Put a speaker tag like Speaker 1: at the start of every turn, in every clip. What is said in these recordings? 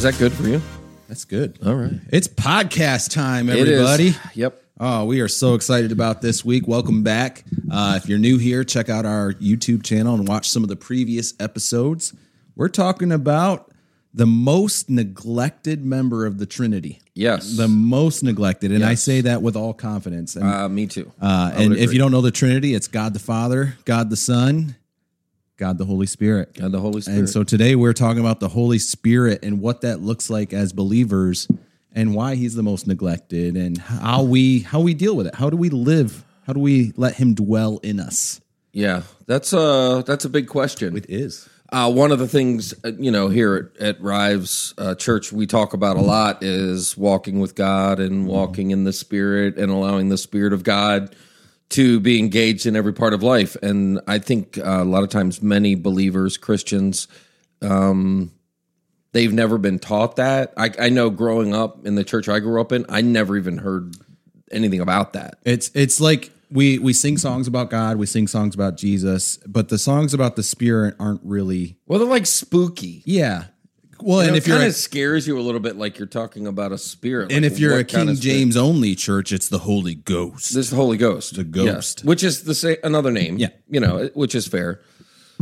Speaker 1: Is that good for you?
Speaker 2: That's good.
Speaker 1: All right.
Speaker 2: It's podcast time, everybody.
Speaker 1: Yep.
Speaker 2: Oh, we are so excited about this week. Welcome back. Uh, if you're new here, check out our YouTube channel and watch some of the previous episodes. We're talking about the most neglected member of the Trinity.
Speaker 1: Yes.
Speaker 2: The most neglected. And I say that with all confidence. And,
Speaker 1: Uh, me too.
Speaker 2: uh, and if you don't know the Trinity, it's God the Father, God the Son, God the Holy Spirit.
Speaker 1: God, the Holy Spirit.
Speaker 2: And so today we're talking about the Holy Spirit and what that looks like as believers and why he's the most neglected and how we how we deal with it. How do we live? How do we let him dwell in us?
Speaker 1: yeah, that's a that's a big question.
Speaker 2: It is.
Speaker 1: Uh, one of the things uh, you know here at, at Rives uh, Church we talk about a lot is walking with God and walking in the Spirit and allowing the Spirit of God to be engaged in every part of life. And I think uh, a lot of times many believers, Christians, um, they've never been taught that. I, I know growing up in the church I grew up in, I never even heard anything about that.
Speaker 2: It's it's like we we sing songs about God, we sing songs about Jesus, but the songs about the Spirit aren't really
Speaker 1: Well, they're like spooky.
Speaker 2: yeah. Well,
Speaker 1: You
Speaker 2: and
Speaker 1: know,
Speaker 2: if
Speaker 1: it
Speaker 2: you're
Speaker 1: kind of scares you a little bit, like you're talking about a spirit.
Speaker 2: and
Speaker 1: Like,
Speaker 2: if you're a King? James only church, it's the Holy Ghost.
Speaker 1: this is the Holy Ghost,
Speaker 2: The ghost.
Speaker 1: Yes. which is the same another name.
Speaker 2: Yeah.
Speaker 1: you know, which is fair.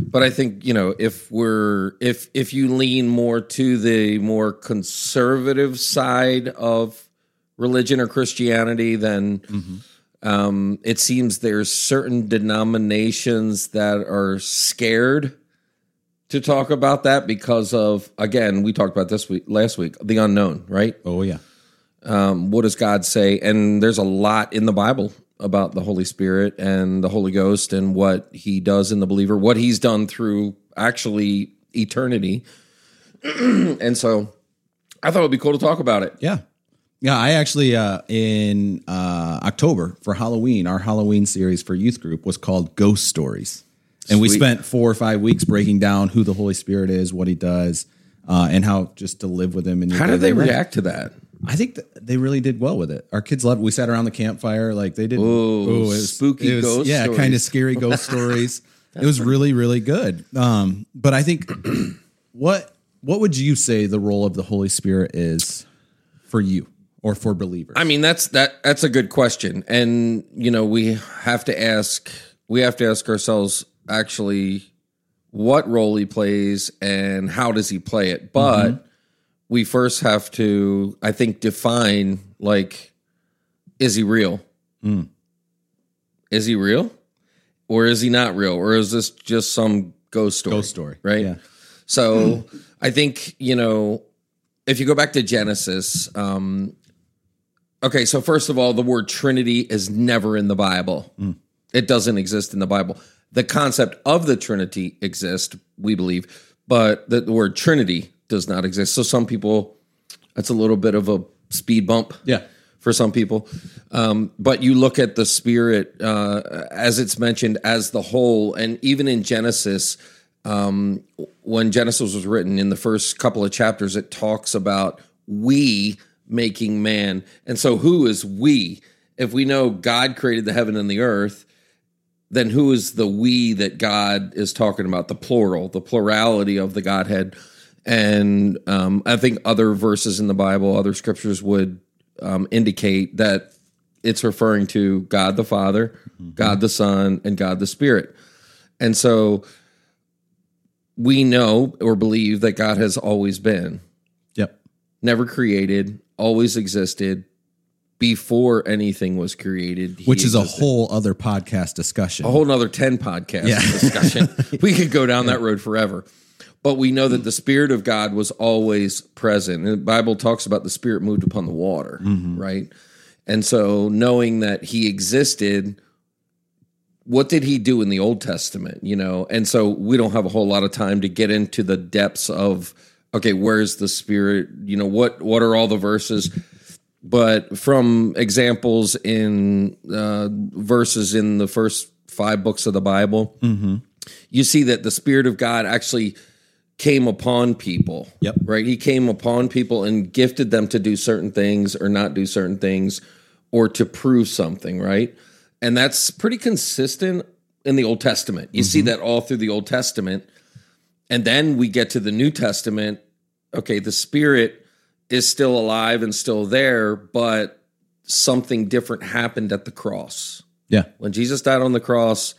Speaker 1: But I think you know if we're if if you lean more to the more conservative side of religion or Christianity, then um, it seems there's certain denominations that are scared to talk about that because of again we talked about this week last week the unknown right
Speaker 2: oh yeah.
Speaker 1: um, what does God say? And there's a lot in the Bible about the Holy Spirit and the Holy Ghost and what He does in the believer, what He's done through actually eternity. and so I thought it'd be cool to talk about it.
Speaker 2: Yeah. Yeah, I actually uh in uh October for Halloween, our Halloween series for youth group was called Ghost Stories. And we spent 4 or 5 weeks breaking down who the Holy Spirit is, what he does, uh and how just to live with him and
Speaker 1: How did they react to that?
Speaker 2: I think that they really did well with it. Our kids loved. it. We sat around the campfire, like they did.
Speaker 1: Ooh, spooky ghost stories.
Speaker 2: yeah, kind of scary ghost stories. it was really, really good. Um, but I think what what would you say the role of the Holy Spirit is for you or for believers?
Speaker 1: I mean, that's that. That's a good question, and you know, we have to ask. We have to ask ourselves actually what role he plays and how does he play it. But mm-hmm. we first have to, I think, define like, is he real? Mm. Is he real, or is he not real, or is this just some ghost story?
Speaker 2: ghost story,
Speaker 1: right?
Speaker 2: Yeah.
Speaker 1: So I think, you know, if you go back to Genesis, um, okay, so first of all, the word Trinity is never in the Bible. Mm. It doesn't exist in the Bible. The concept of the Trinity exists, we believe, but the, the word Trinity does not exist. So some people, that's a little bit of a speed bump
Speaker 2: Yeah.
Speaker 1: for some people. Um, but you look at the spirit uh, as it's mentioned as the whole, and even in Genesis, um, when Genesis was written in the first couple of chapters, it talks about we making man. And so, who is we? If we know God created the heaven and the earth, then who is the we that God is talking about? The plural, the plurality of the Godhead. And um, I think other verses in the Bible, other scriptures would um, indicate that it's referring to God the Father, God the Son, and God the Spirit. And so we know or believe that God has always been,
Speaker 2: Yep.
Speaker 1: never created, always existed before anything was created.
Speaker 2: Which is a whole other podcast discussion.
Speaker 1: a whole nother 10 podcast
Speaker 2: Yeah.
Speaker 1: discussion. we could go down that road forever. But we know that the Spirit of God was always present. And the Bible talks about the Spirit moved upon the water, mm-hmm. right? And so knowing that He existed, what did He do in the Old Testament? You know, and so we don't have a whole lot of time to get into the depths of okay, where's the Spirit? You know, what what are all the verses? But from examples in uh, verses in the first five books of the Bible, you see that the Spirit of God actually came upon people.
Speaker 2: Yep.
Speaker 1: Right? He came upon people and gifted them to do certain things or not do certain things or to prove something, right? And that's pretty consistent in the Old Testament. You see that all through the Old Testament. And then we get to the New Testament okay, the spirit is still alive and still there, but something different happened at the cross.
Speaker 2: Yeah.
Speaker 1: When Jesus died on the cross,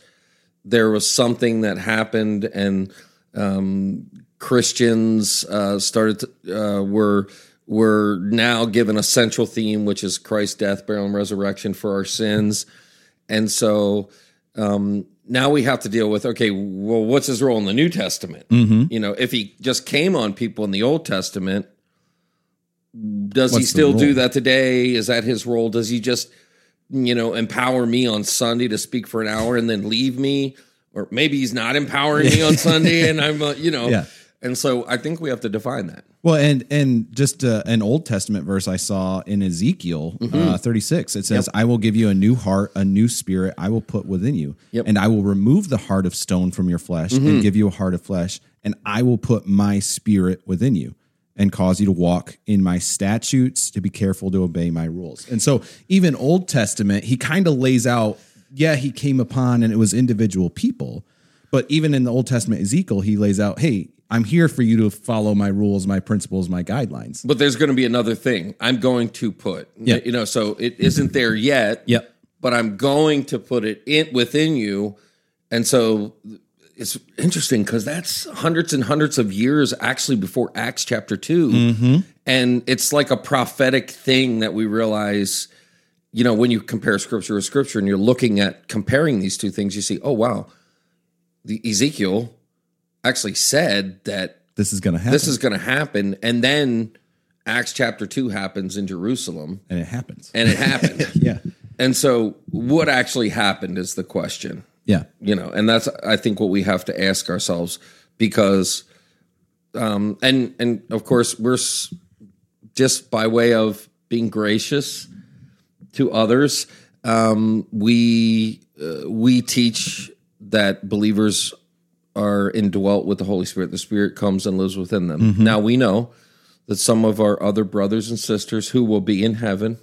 Speaker 1: there was something that happened, and um, Christians uh, started to, uh, were were now given a central theme, which is Christ's death, burial, and resurrection for our sins, and so um, now we have to deal with okay, well, what's his role in the New Testament? You know, if he just came on people in the Old Testament, does he
Speaker 2: What's the
Speaker 1: still do that today? Is that his role? Does he just you know, empower me on Sunday to speak for an hour and then leave me, or maybe he's not empowering me on Sunday, and I'm, uh, you know,
Speaker 2: Yeah.
Speaker 1: And so I think we have to define that.
Speaker 2: Well, and and just uh, an Old Testament verse I saw in Ezekiel
Speaker 1: Mm-hmm.
Speaker 2: uh, 36. It says, "I will give you a new heart, a new spirit. I will put within you,
Speaker 1: Yep. Mm-hmm.
Speaker 2: and I will remove the heart of stone from your flesh and give you a heart of flesh, and I will put my spirit within you." And cause you to walk in my statutes, to be careful to obey my rules. And so, even Old Testament, he kind of lays out, yeah, he came upon and it was individual people, but even in the Old Testament, Ezekiel, he lays out, hey, I'm here for you to follow my rules, my principles, my guidelines.
Speaker 1: But there's going to be another thing. I'm going to put,
Speaker 2: Yeah.
Speaker 1: you know, so it isn't there yet.
Speaker 2: Yep.
Speaker 1: But I'm going to put it in within you, and so it's interesting because that's hundreds and hundreds of years actually before Acts chapter 2 mm-hmm. and it's like a prophetic thing that we realize. You know, when you compare scripture with scripture, and you're looking at comparing these two things, you see, oh wow, the Ezekiel actually said that
Speaker 2: This is going to happen.
Speaker 1: this is going to happen and then acts chapter 2 happens in jerusalem
Speaker 2: and it happens.
Speaker 1: and it happened
Speaker 2: yeah.
Speaker 1: and so what actually happened is the question
Speaker 2: Yeah.
Speaker 1: you know and that's i think what we have to ask ourselves because um and and of course we're s- just by way of being gracious to others um we uh, we teach that believers are indwelt with the holy spirit. The spirit comes and lives within them. Now we know that some of our other brothers and sisters who will be in heaven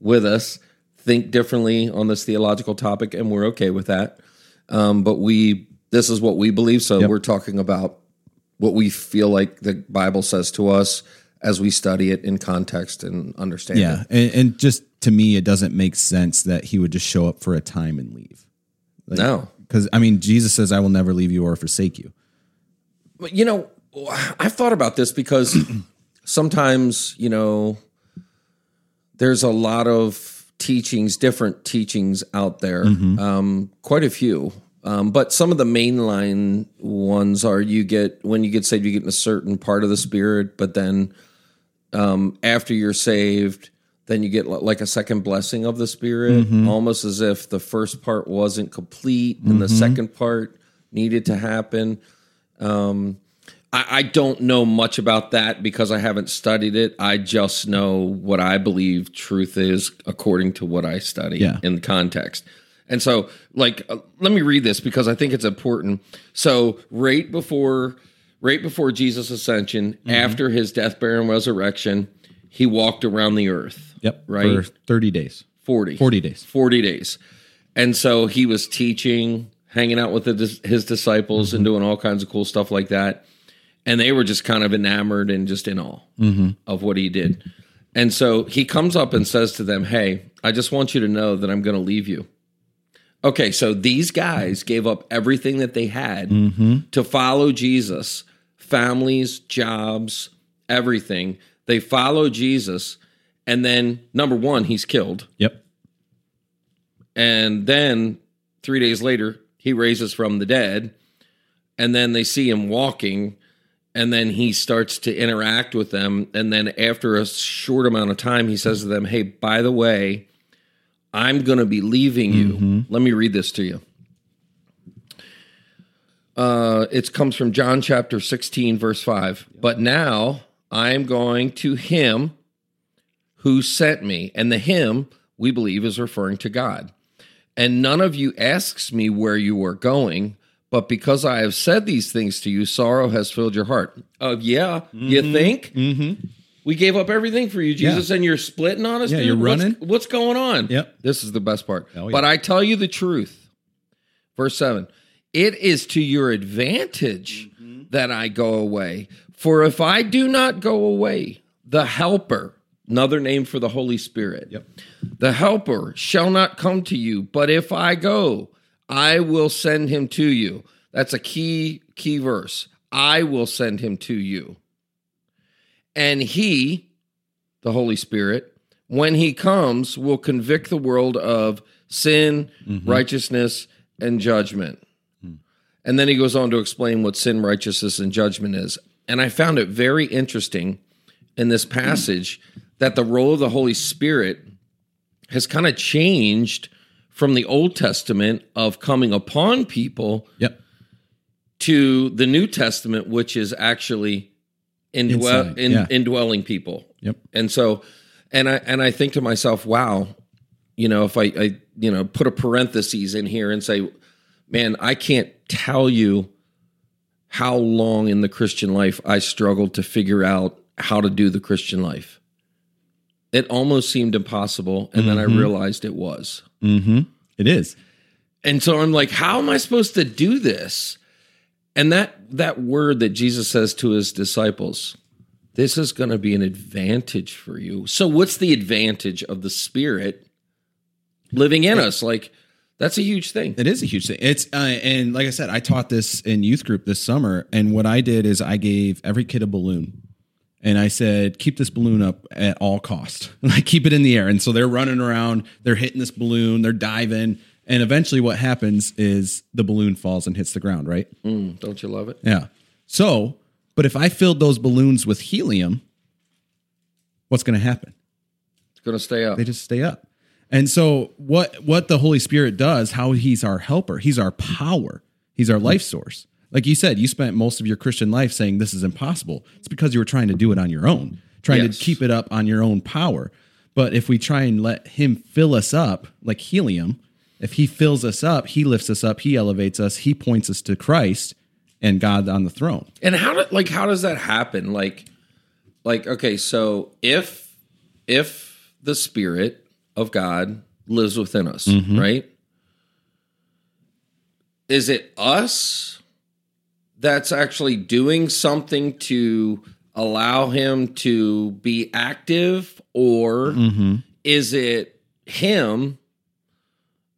Speaker 1: with us think differently on this theological topic and we're okay with that um, but we this is what we believe so we're talking about what we feel like the bible says to us as we study it in context and understand
Speaker 2: Yeah. And, and just to me, it doesn't make sense that he would just show up for a time and leave.
Speaker 1: no
Speaker 2: Because, I mean, Jesus says, I will never leave you or forsake you.
Speaker 1: But you know, I've thought about this because sometimes, you know, there's a lot of teachings, different teachings out there, um, quite a few. Um, but some of the mainline ones are you get when you get saved, you get in a certain part of the spirit, but then um, after you're saved, then you get like a second blessing of the spirit, almost as if the first part wasn't complete and the second part needed to happen. Um, I, I don't know much about that because I haven't studied it. I just know what I believe truth is according to what I study
Speaker 2: Yeah.
Speaker 1: in the context. And so, like, uh, let me read this because I think it's important. So, right before, right before Jesus' ascension, after his death, burial, and resurrection, he walked around the earth.
Speaker 2: Yep.
Speaker 1: Right.
Speaker 2: For 30 days.
Speaker 1: 40.
Speaker 2: 40 days.
Speaker 1: 40 days. And so he was teaching, hanging out with the, his disciples and doing all kinds of cool stuff like that. And they were just kind of enamored and just in awe mm-hmm. of what he did. And so he comes up and says to them, Hey, I just want you to know that I'm going to leave you. Okay, so these guys gave up everything that they had mm-hmm. to follow Jesus families, jobs, everything. They follow Jesus. And then, number one, he's killed.
Speaker 2: Yep.
Speaker 1: And then three days later, he raises from the dead. And then they see him walking. And then he starts to interact with them. And then after a short amount of time, he says to them, Hey, by the way, I'm going to be leaving you. Let me read this to you. Uh, it comes from John chapter 16, verse 5. But now I'm going to him who sent me. And the him, we believe, is referring to God. And none of you asks me where you are going, but because I have said these things to you, sorrow has filled your heart. Oh, yeah, you mm-hmm. think?
Speaker 2: Mm-hmm.
Speaker 1: We gave up everything for you, Jesus, and you're splitting on us?
Speaker 2: Yeah,
Speaker 1: dude?
Speaker 2: you're running?
Speaker 1: What's, going on?
Speaker 2: Yep.
Speaker 1: This is the best part.
Speaker 2: Oh, yeah.
Speaker 1: But I tell you the truth. Verse 7 it is to your advantage mm-hmm. that I go away. For if I do not go away, the helper, another name for the Holy Spirit,
Speaker 2: Yep.
Speaker 1: the helper shall not come to you, but if I go, I will send him to you. That's a key key verse. I will send him to you. And he, the Holy Spirit, when he comes, will convict the world of sin, mm-hmm. righteousness, and judgment. Hmm. And then he goes on to explain what sin, righteousness, and judgment is. And I found it very interesting in this passage that the role of the Holy Spirit has kind of changed from the Old Testament of coming upon people
Speaker 2: Yep.
Speaker 1: to the New Testament, which is actually indwell,
Speaker 2: Inside,
Speaker 1: in,
Speaker 2: yeah.
Speaker 1: indwelling people.
Speaker 2: Yep.
Speaker 1: And so, and I and I think to myself, wow, you know, if I, I you know put a parentheses in here and say, man, I can't tell you how long in the Christian life I struggled to figure out how to do the Christian life. It almost seemed impossible, and then I realized it was.
Speaker 2: Mm-hmm. It is.
Speaker 1: And so I'm like, how am I supposed to do this? And that that word that Jesus says to his disciples, this is going to be an advantage for you. So what's the advantage of the spirit living in us? Like that's a huge thing.
Speaker 2: It is a huge thing. It's uh, and like I said, I taught this in youth group this summer, and what I did is I gave every kid a balloon, and I said, keep this balloon up at all cost, like keep it in the air. And so they're running around, they're hitting this balloon, they're diving, and eventually what happens is the balloon falls and hits the ground, right?
Speaker 1: Mm, don't you love it?
Speaker 2: Yeah. So, but if I filled those balloons with helium, what's going to happen?
Speaker 1: It's going to stay up.
Speaker 2: they just stay up. And so what what the Holy Spirit does, how he's our helper, he's our power, he's our life source. Like you said, you spent most of your Christian life saying this is impossible. It's because you were trying to do it on your own, trying
Speaker 1: Yes.
Speaker 2: to keep it up on your own power. But if we try and let him fill us up like helium, if he fills us up, he lifts us up, he elevates us, he points us to Christ and God on the throne.
Speaker 1: And how do, like how does that happen? Like like okay, so if if the spirit of God lives within us, mm-hmm. right? Is it us that's actually doing something to allow him to be active or is it him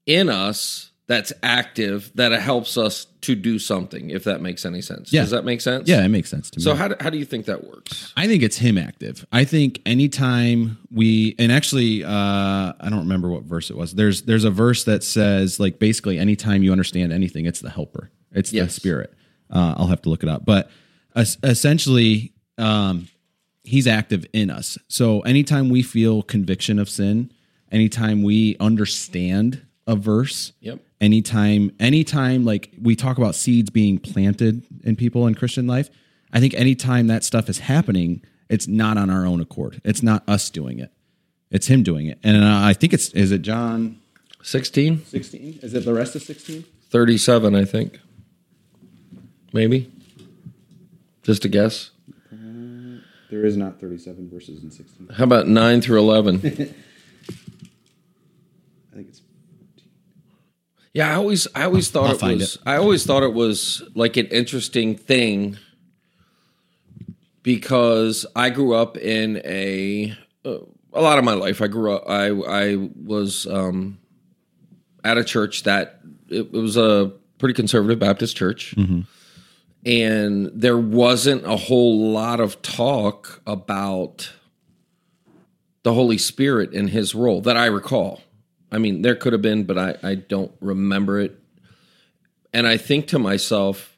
Speaker 1: in us that's active that helps us to do something if that makes any sense
Speaker 2: Yeah.
Speaker 1: does that make sense
Speaker 2: Yeah, it makes sense to me.
Speaker 1: so how do, how do you think that works
Speaker 2: I think it's him active. I think anytime we and actually uh I don't remember what verse it was. There's there's a verse that says like basically anytime you understand anything, it's the helper. It's the spirit. Uh, I'll have to look it up. But es- essentially um he's active in us. So anytime we feel conviction of sin, anytime we understand a verse,
Speaker 1: Yep.
Speaker 2: anytime anytime like we talk about seeds being planted in people in christian life i think anytime that stuff is happening it's not on our own accord. It's not us doing it. It's him doing it. And uh, i think it's is it john
Speaker 1: 16
Speaker 2: 16 is it the rest of 16
Speaker 1: 37 i think maybe? Just a guess?
Speaker 2: There is not 37 verses in 16
Speaker 1: how about 9 through 11
Speaker 2: i think it's
Speaker 1: Yeah, I always I always thought
Speaker 2: I'll
Speaker 1: it was
Speaker 2: it.
Speaker 1: I always thought it was like an interesting thing because I grew up in a uh, a lot of my life I grew up I I was um at a church that it, it was a pretty conservative Baptist church. And there wasn't a whole lot of talk about the Holy Spirit and his role that I recall. I mean, there could have been, but I, I don't remember it. And I think to myself,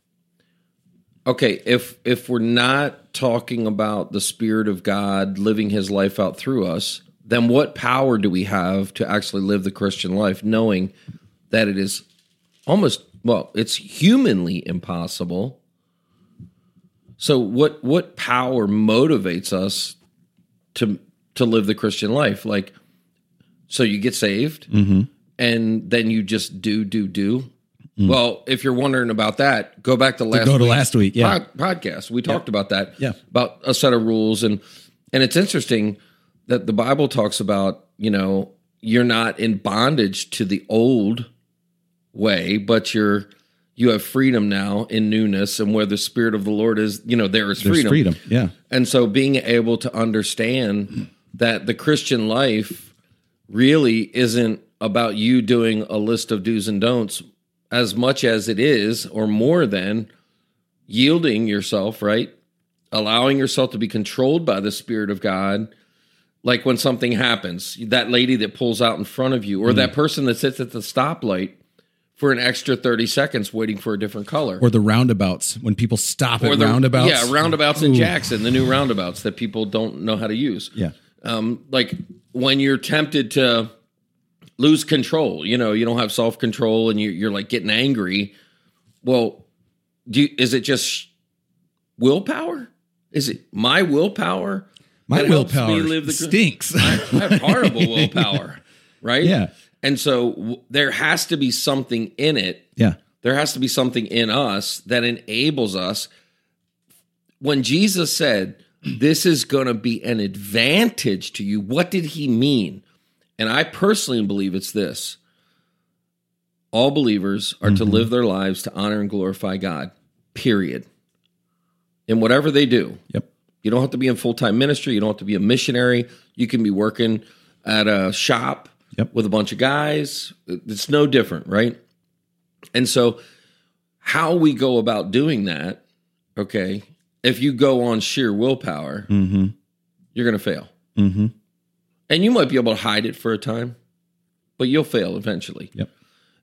Speaker 1: okay, if if we're not talking about the Spirit of God living his life out through us, then what power do we have to actually live the Christian life, knowing that it is almost well, it's humanly impossible. So what what power motivates us to to live the Christian life? Like so you get saved mm-hmm. and then you just do do do. Mm. Well, if you're wondering about that, go back to last
Speaker 2: go to last week, yeah.
Speaker 1: pod- podcast. We talked about that.
Speaker 2: Yeah.
Speaker 1: About a set of rules and and it's interesting that the Bible talks about, you know, you're not in bondage to the old way, but you're you have freedom now in newness, and where the Spirit of the Lord is, you know, there is
Speaker 2: There's
Speaker 1: freedom.
Speaker 2: freedom. Yeah.
Speaker 1: And so being able to understand that the Christian life really isn't about you doing a list of do's and don'ts as much as it is, or more than, yielding yourself, right? Allowing yourself to be controlled by the Spirit of God. Like when something happens, that lady that pulls out in front of you, or mm. that person that sits at the stoplight for an extra 30 seconds waiting for a different color
Speaker 2: Or the roundabouts when people stop at
Speaker 1: or the
Speaker 2: roundabouts.
Speaker 1: Yeah, roundabouts in Jackson, the new roundabouts that people don't know how to use.
Speaker 2: Yeah.
Speaker 1: Um, like when you're tempted to lose control, you know, you don't have self control, and you, you're like getting angry. Well, do you, is it just willpower? Is it my willpower?
Speaker 2: My willpower
Speaker 1: live the-
Speaker 2: stinks.
Speaker 1: I have horrible willpower, right?
Speaker 2: Yeah.
Speaker 1: And so w- there has to be something in it
Speaker 2: yeah.
Speaker 1: there has to be something in us that enables us. When Jesus said, This is going to be an advantage to you, what did he mean? And I personally believe it's this all believers are to mm-hmm. live their lives to honor and glorify God, period. In whatever they do.
Speaker 2: Yep.
Speaker 1: You don't have to be in full time ministry. You don't have to be a missionary. You can be working at a shop
Speaker 2: Yep.
Speaker 1: with a bunch of guys. It's no different, right? And so, how we go about doing that, okay, if you go on sheer willpower,
Speaker 2: Mm-hmm.
Speaker 1: you're going to fail.
Speaker 2: Mm-hmm.
Speaker 1: And you might be able to hide it for a time, but you'll fail eventually.
Speaker 2: Yep.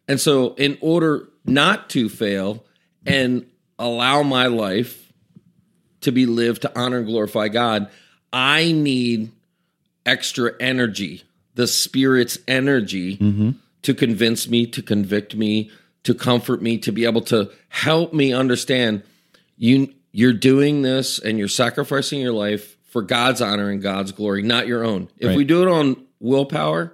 Speaker 1: And so, in order not to fail and allow my life to be lived to honor and glorify God, I need extra energy, the Spirit's energy mm-hmm. to convince me, to convict me, to comfort me, to be able to help me understand you you're doing this and you're sacrificing your life for God's honor and God's glory, not your own. If
Speaker 2: Right.
Speaker 1: we do it on willpower,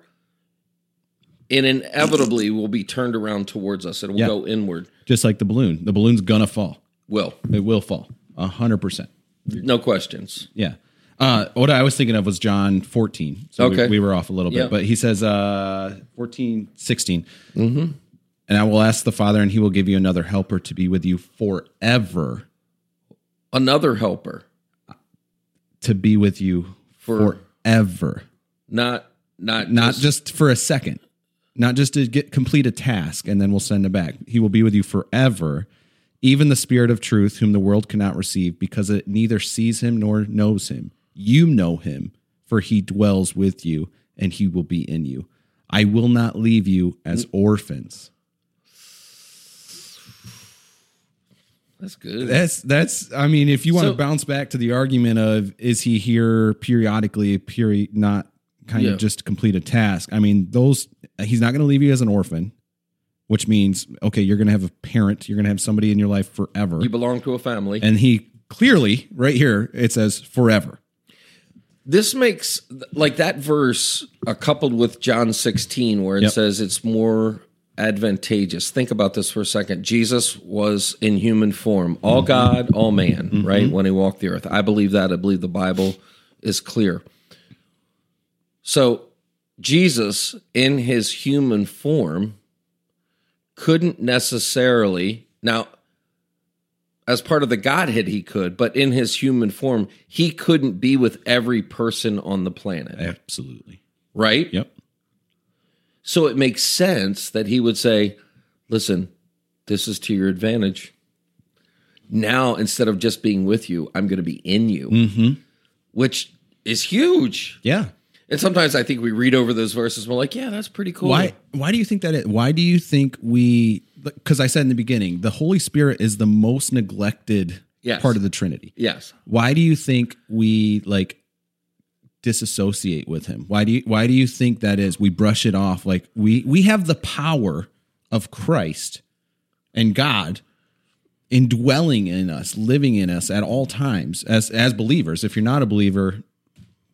Speaker 1: it inevitably will be turned around towards us. It will
Speaker 2: Yeah.
Speaker 1: go inward.
Speaker 2: Just like the balloon. The balloon's gonna fall.
Speaker 1: Will.
Speaker 2: It will fall. A hundred percent.
Speaker 1: No questions.
Speaker 2: Yeah. Uh, what I was thinking of was John 14. So we-
Speaker 1: Okay.
Speaker 2: we, were off a little bit,
Speaker 1: Yeah.
Speaker 2: but he says uh, 14, 16. Mm-hmm. And I will ask the Father, and he will give you another helper to be with you forever,
Speaker 1: Another helper
Speaker 2: to be with you
Speaker 1: for
Speaker 2: forever.
Speaker 1: not not
Speaker 2: Not just for a second, not just to get complete a task and then we'll send it back. He will be with you forever, even the Spirit of truth, whom the world cannot receive because it neither sees him nor knows him. You know him, for he dwells with you and he will be in you. I will not leave you as mm. orphans.
Speaker 1: that's good.
Speaker 2: That's that's I mean, if you want
Speaker 1: So-
Speaker 2: to bounce back to the argument of is he here periodically, period not kind
Speaker 1: Yeah.
Speaker 2: of just to complete a task. I mean, those he's not going to leave you as an orphan, which means okay, you're going to have a parent, you're going to have somebody in your life forever.
Speaker 1: you belong to a family.
Speaker 2: and he clearly right here it says forever.
Speaker 1: This makes like that verse uh, coupled with John 16 where it
Speaker 2: Yep.
Speaker 1: says it's more advantageous. Think about this for a second. Jesus was in human form, all God, all man, right? When he walked the earth. I believe that. I believe the Bible is clear. So, Jesus in his human form couldn't necessarily now as part of the Godhead, he could, but in his human form, he couldn't be with every person on the planet,
Speaker 2: Absolutely.
Speaker 1: right?
Speaker 2: Yep.
Speaker 1: So it makes sense that he would say, listen, this is to your advantage. Now, instead of just being with you, I'm going to be in you,
Speaker 2: Mm-hmm.
Speaker 1: which is huge.
Speaker 2: Yeah.
Speaker 1: And sometimes I think we read over those verses, we're like, yeah, that's pretty cool.
Speaker 2: Why why do you think that is? Why do you think we because I said in the beginning, the Holy Spirit is the most neglected
Speaker 1: Yes.
Speaker 2: part of the Trinity.
Speaker 1: Yes.
Speaker 2: Why do you think we like disassociate with him? Why do you why do you think that is? We brush it off like we we have the power of Christ and God indwelling in us, living in us at all times as as believers. If you're not a believer,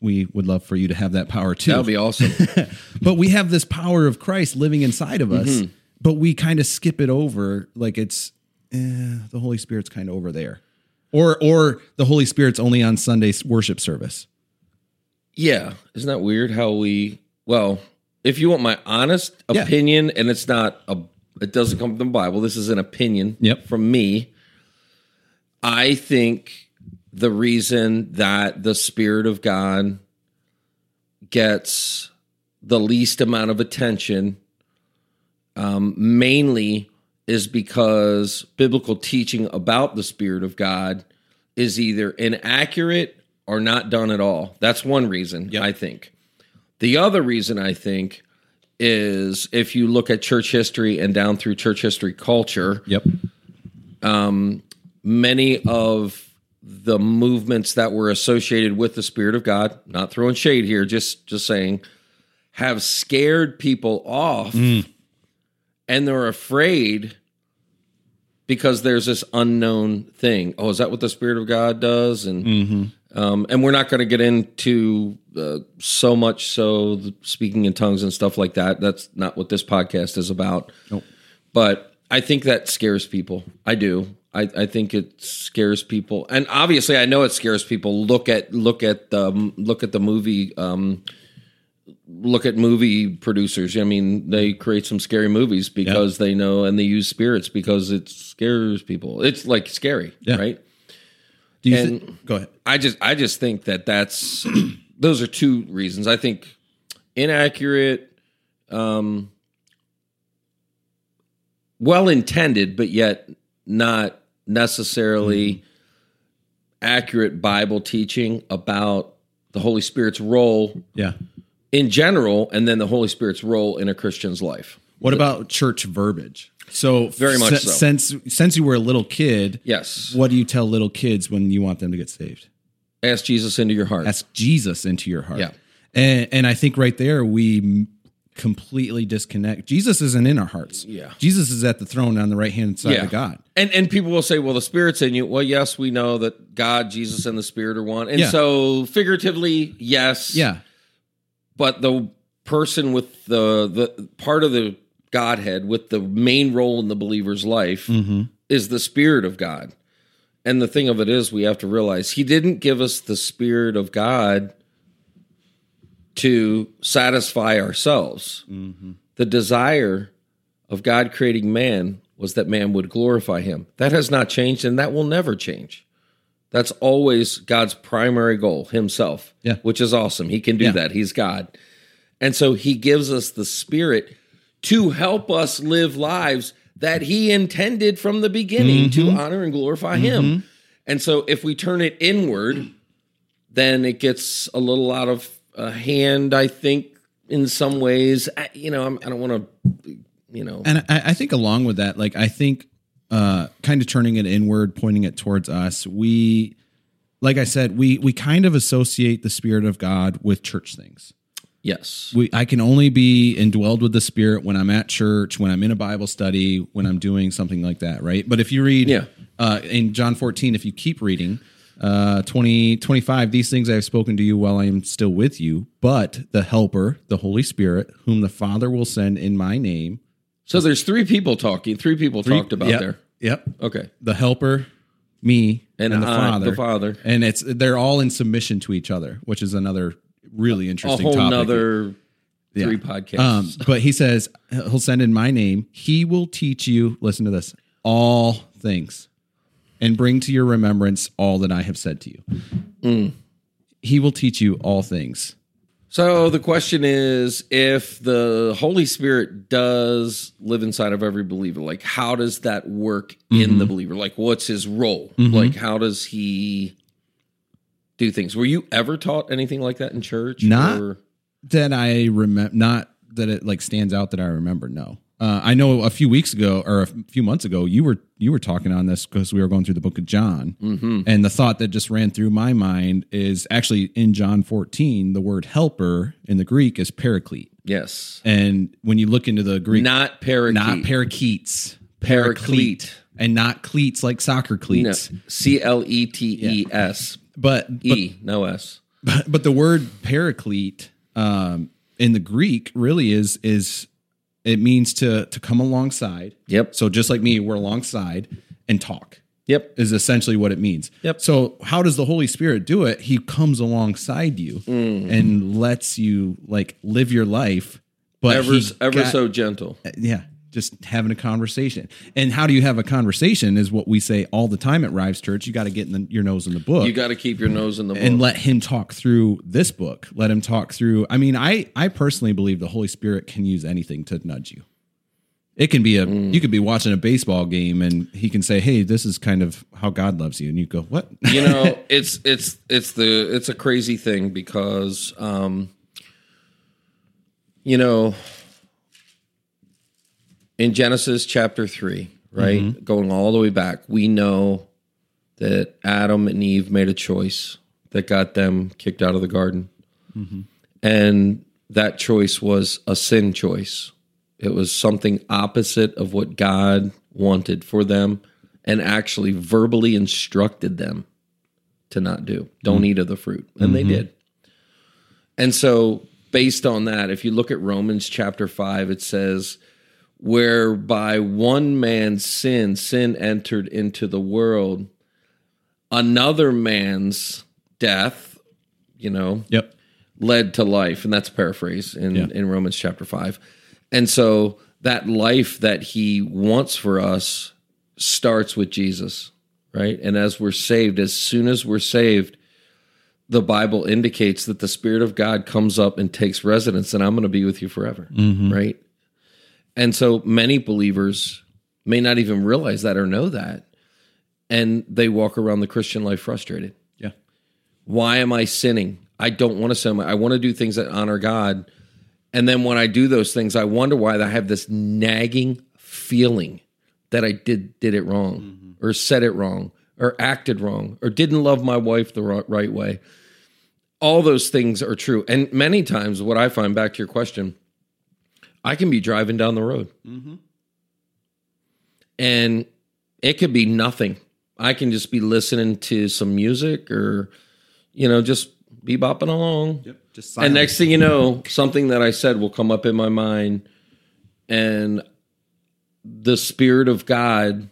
Speaker 2: we would love for you to have that power too
Speaker 1: That would be awesome.
Speaker 2: but we have this power of Christ living inside of us, but we kind of skip it over like it's eh, the Holy Spirit's kind of over there. Or or the Holy Spirit's only on Sunday worship service.
Speaker 1: Yeah, isn't that weird how we? Well, if you want my honest
Speaker 2: Yeah.
Speaker 1: opinion, and it's not a It doesn't come from the Bible. This is an opinion
Speaker 2: Yep.
Speaker 1: from me. I think the reason that the Spirit of God gets the least amount of attention um, mainly is because biblical teaching about the Spirit of God is either inaccurate or not done at all. That's one reason, I think. The other reason I think is if you look at church history and down through church history culture,
Speaker 2: Yep.
Speaker 1: many of the movements that were associated with the spirit of god not throwing shade here just just saying have scared people off and they're afraid because there's this unknown thing. Oh is that what the spirit of god does? And um, and we're not going to get into uh, so much so the speaking in tongues and stuff like that. That's not what this podcast is about. But I think that scares people. I do. I, I think it scares people, and obviously, I know it scares people. Look at look at the look at the movie. Um, look at movie producers. I mean, they create some scary movies because they know, and they use spirits because it scares people. It's like scary,
Speaker 2: Yeah.
Speaker 1: right?
Speaker 2: Do you
Speaker 1: And-
Speaker 2: thi- go ahead?
Speaker 1: I just I just think that that's those are two reasons. I think inaccurate, um, well intended, but yet not necessarily mm-hmm. accurate Bible teaching about the Holy Spirit's role
Speaker 2: Yeah.
Speaker 1: in general, and then the Holy Spirit's role in a Christian's life.
Speaker 2: What about church verbiage? So
Speaker 1: Very much
Speaker 2: si-
Speaker 1: so.
Speaker 2: Since since you were a little kid,
Speaker 1: Yes,
Speaker 2: what do you tell little kids when you want them to get saved?
Speaker 1: ask Jesus into your heart.
Speaker 2: Ask Jesus into your heart.
Speaker 1: Yeah.
Speaker 2: And and I think right there we completely disconnect. Jesus isn't in our hearts.
Speaker 1: Yeah.
Speaker 2: Jesus is at the throne on the right hand side of God.
Speaker 1: And and people will say, well, the Spirit's in you. Well, yes, we know that God, Jesus, and the Spirit are one. And
Speaker 2: Yeah.
Speaker 1: so figuratively, yes.
Speaker 2: Yeah.
Speaker 1: But the person with the the part of the Godhead with the main role in the believer's life
Speaker 2: Mm-hmm.
Speaker 1: is the Spirit of God. And the thing of it is, we have to realize He didn't give us the Spirit of God to satisfy ourselves.
Speaker 2: Mm-hmm.
Speaker 1: The desire of God creating man was that man would glorify Him. That has not changed, and that will never change. That's always God's primary goal, Himself.
Speaker 2: Yeah.
Speaker 1: Which is awesome. He can do
Speaker 2: Yeah.
Speaker 1: that. He's God. And so He gives us the Spirit to help us live lives that He intended from the beginning to honor and glorify Him. And so if we turn it inward, then it gets a little out of uh, hand, I think, in some ways. I, you know, I'm, I don't want to, you know,
Speaker 2: And I, I think along with that, like I think uh kind of turning it inward, pointing it towards us, we like I said, we we kind of associate the spirit of God with church things.
Speaker 1: yes.
Speaker 2: we I can only be indwelled with the spirit when I'm at church, when I'm in a Bible study, when I'm doing something like that, right? But if you read
Speaker 1: Yeah.
Speaker 2: uh, in John 14, if you keep reading, uh 20 25 these things I have spoken to you while I am still with you, but the helper, the Holy Spirit, whom the Father will send in my name.
Speaker 1: So there's three people talking, three people talked about
Speaker 2: Yep,
Speaker 1: there.
Speaker 2: Yep.
Speaker 1: Okay.
Speaker 2: The helper, me,
Speaker 1: And,
Speaker 2: and, the
Speaker 1: I,
Speaker 2: Father.
Speaker 1: the Father.
Speaker 2: And it's they're all in submission to each other, which is another really
Speaker 1: A
Speaker 2: interesting
Speaker 1: whole
Speaker 2: topic.
Speaker 1: nother
Speaker 2: Yeah.
Speaker 1: three podcasts.
Speaker 2: Um, but he says he'll send in my name. He will teach you. Listen to this: all things, and bring to your remembrance all that I have said to you.
Speaker 1: Mm.
Speaker 2: He will teach you all things.
Speaker 1: so the question is if the Holy Spirit does live inside of every believer, like how does that work in
Speaker 2: Mm-hmm.
Speaker 1: the believer? Like what's his role? Like how does he do things? Were you ever taught anything like that in church?
Speaker 2: Not-
Speaker 1: or-
Speaker 2: That I remember, not that it like stands out that I remember. No, uh, I know a few weeks ago or a few months ago you were you were talking on this because we were going through the book of John,
Speaker 1: Mm-hmm.
Speaker 2: and the thought that just ran through my mind is actually in John 14. The word helper in the Greek is paraclete.
Speaker 1: yes.
Speaker 2: And when you look into the Greek,
Speaker 1: Not parakeet.
Speaker 2: not parakeets,
Speaker 1: Paraclete.
Speaker 2: and not cleats like soccer cleats.
Speaker 1: C L E T E S.
Speaker 2: But, but
Speaker 1: E, no S.
Speaker 2: but the word paraclete um, in the Greek really is is it means to to come alongside.
Speaker 1: Yep.
Speaker 2: So just like me, we're alongside and talk
Speaker 1: Yep.
Speaker 2: is essentially what it means.
Speaker 1: Yep.
Speaker 2: So how does the Holy Spirit do it? He comes alongside you
Speaker 1: Mm.
Speaker 2: and lets you like live your life, but
Speaker 1: Ever, ever
Speaker 2: got-
Speaker 1: so gentle.
Speaker 2: yeah just having a conversation. And how do you have a conversation is what we say all the time at Rives Church. You got to get in the, your nose in the book
Speaker 1: You got to keep your nose in the book.
Speaker 2: and let him talk through this book. Let him talk through. I mean, I I personally believe the Holy Spirit can use anything to nudge you. It can be a you could be watching a baseball game and he can say, "Hey, this is kind of how God loves you," and you go, "What?"
Speaker 1: you know it's it's it's the it's a crazy thing because um you know in genesis chapter 3 right? Mm-hmm. Going all the way back we know that adam and eve made a choice that got them kicked out of the garden. Mm-hmm. And that choice was a sin choice. It was something opposite of what god wanted for them and actually verbally instructed them to not do. Don't mm-hmm. eat of the fruit. And they did. And so, based on that, if you look at Romans chapter 5, it says, Whereby one man's sin, sin entered into the world, another man's death, you know,
Speaker 2: Yep.
Speaker 1: led to life. And that's a paraphrase in,
Speaker 2: Yeah.
Speaker 1: in Romans chapter 5. And so, that life that he wants for us starts with Jesus, right? And as we're saved, as soon as we're saved, the Bible indicates that the Spirit of God comes up and takes residence, and I'm going to be with you forever, mm-hmm. right? And so many believers may not even realize that or know that. And they walk around the Christian life frustrated.
Speaker 2: Yeah.
Speaker 1: Why am I sinning? I don't want to sin. I want to do things that honor God. And then when I do those things, I wonder why I have this nagging feeling that I did did it wrong mm-hmm. or said it wrong or acted wrong or didn't love my wife the right way. All those things are true. And many times what I find back to your question, I can be driving down the road. And it could be nothing. I can just be listening to some music or you know just be bopping along.
Speaker 2: Yep. Just
Speaker 1: And next thing you know, something that I said will come up in my mind, and the Spirit of God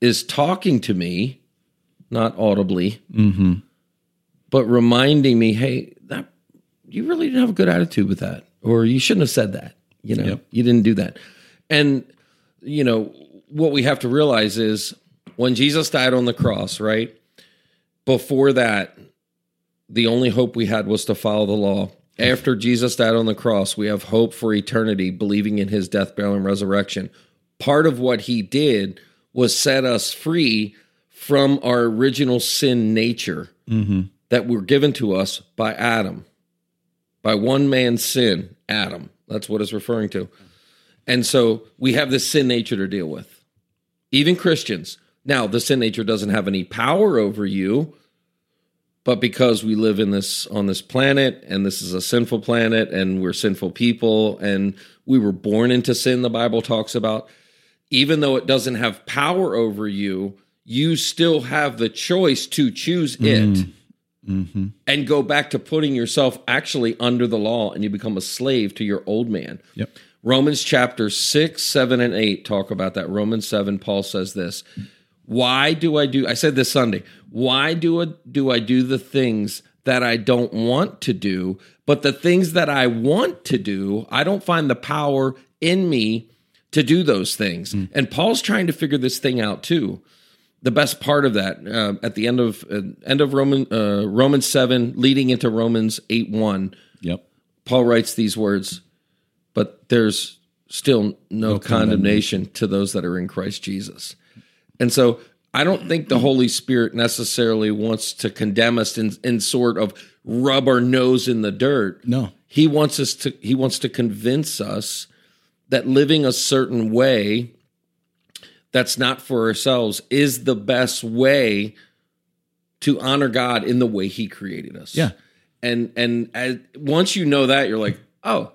Speaker 1: is talking to me, not audibly,
Speaker 2: Mm-hmm.
Speaker 1: but reminding me, hey, that you really didn't have a good attitude with that, or you shouldn't have said that. You know,
Speaker 2: Yep.
Speaker 1: you didn't do that. And you know what we have to realize is when Jesus died on the cross, right? Before that, the only hope we had was to follow the law. After Jesus died on the cross, we have hope for eternity, believing in his death, burial, and resurrection. Part of what he did was set us free from our original sin nature
Speaker 2: Mm-hmm.
Speaker 1: that were given to us by Adam. By one man's sin, Adam. That's what it's referring to. And so we have this sin nature to deal with. Even Christians. Now, the sin nature doesn't have any power over you, but because we live in this on this planet and this is a sinful planet and we're sinful people and we were born into sin the Bible talks about, even though it doesn't have power over you, you still have the choice to choose it mm.
Speaker 2: Mm-hmm.
Speaker 1: and go back to putting yourself actually under the law and you become a slave to your old man.
Speaker 2: Yep.
Speaker 1: Romans chapter 6, 7, and 8 talk about that. Romans 7, Paul says this. Why do I do I said this Sunday, why do I do I do the things that I don't want to do, but the things that I want to do, I don't find the power in me to do those things. And Paul's trying to figure this thing out too the best part of that uh, at the end of uh, end of Roman uh, Romans seven, leading into Romans eight one.
Speaker 2: Yep.
Speaker 1: Paul writes these words, but there's still no, condemnation to those that are in Christ Jesus. And so I don't think the Holy Spirit necessarily wants to condemn us in, in sort of rub our nose in the dirt.
Speaker 2: No.
Speaker 1: He wants us to he wants to convince us that living a certain way that's not for ourselves is the best way to honor God in the way he created us.
Speaker 2: Yeah.
Speaker 1: And and as, once you know that you're like, "Oh.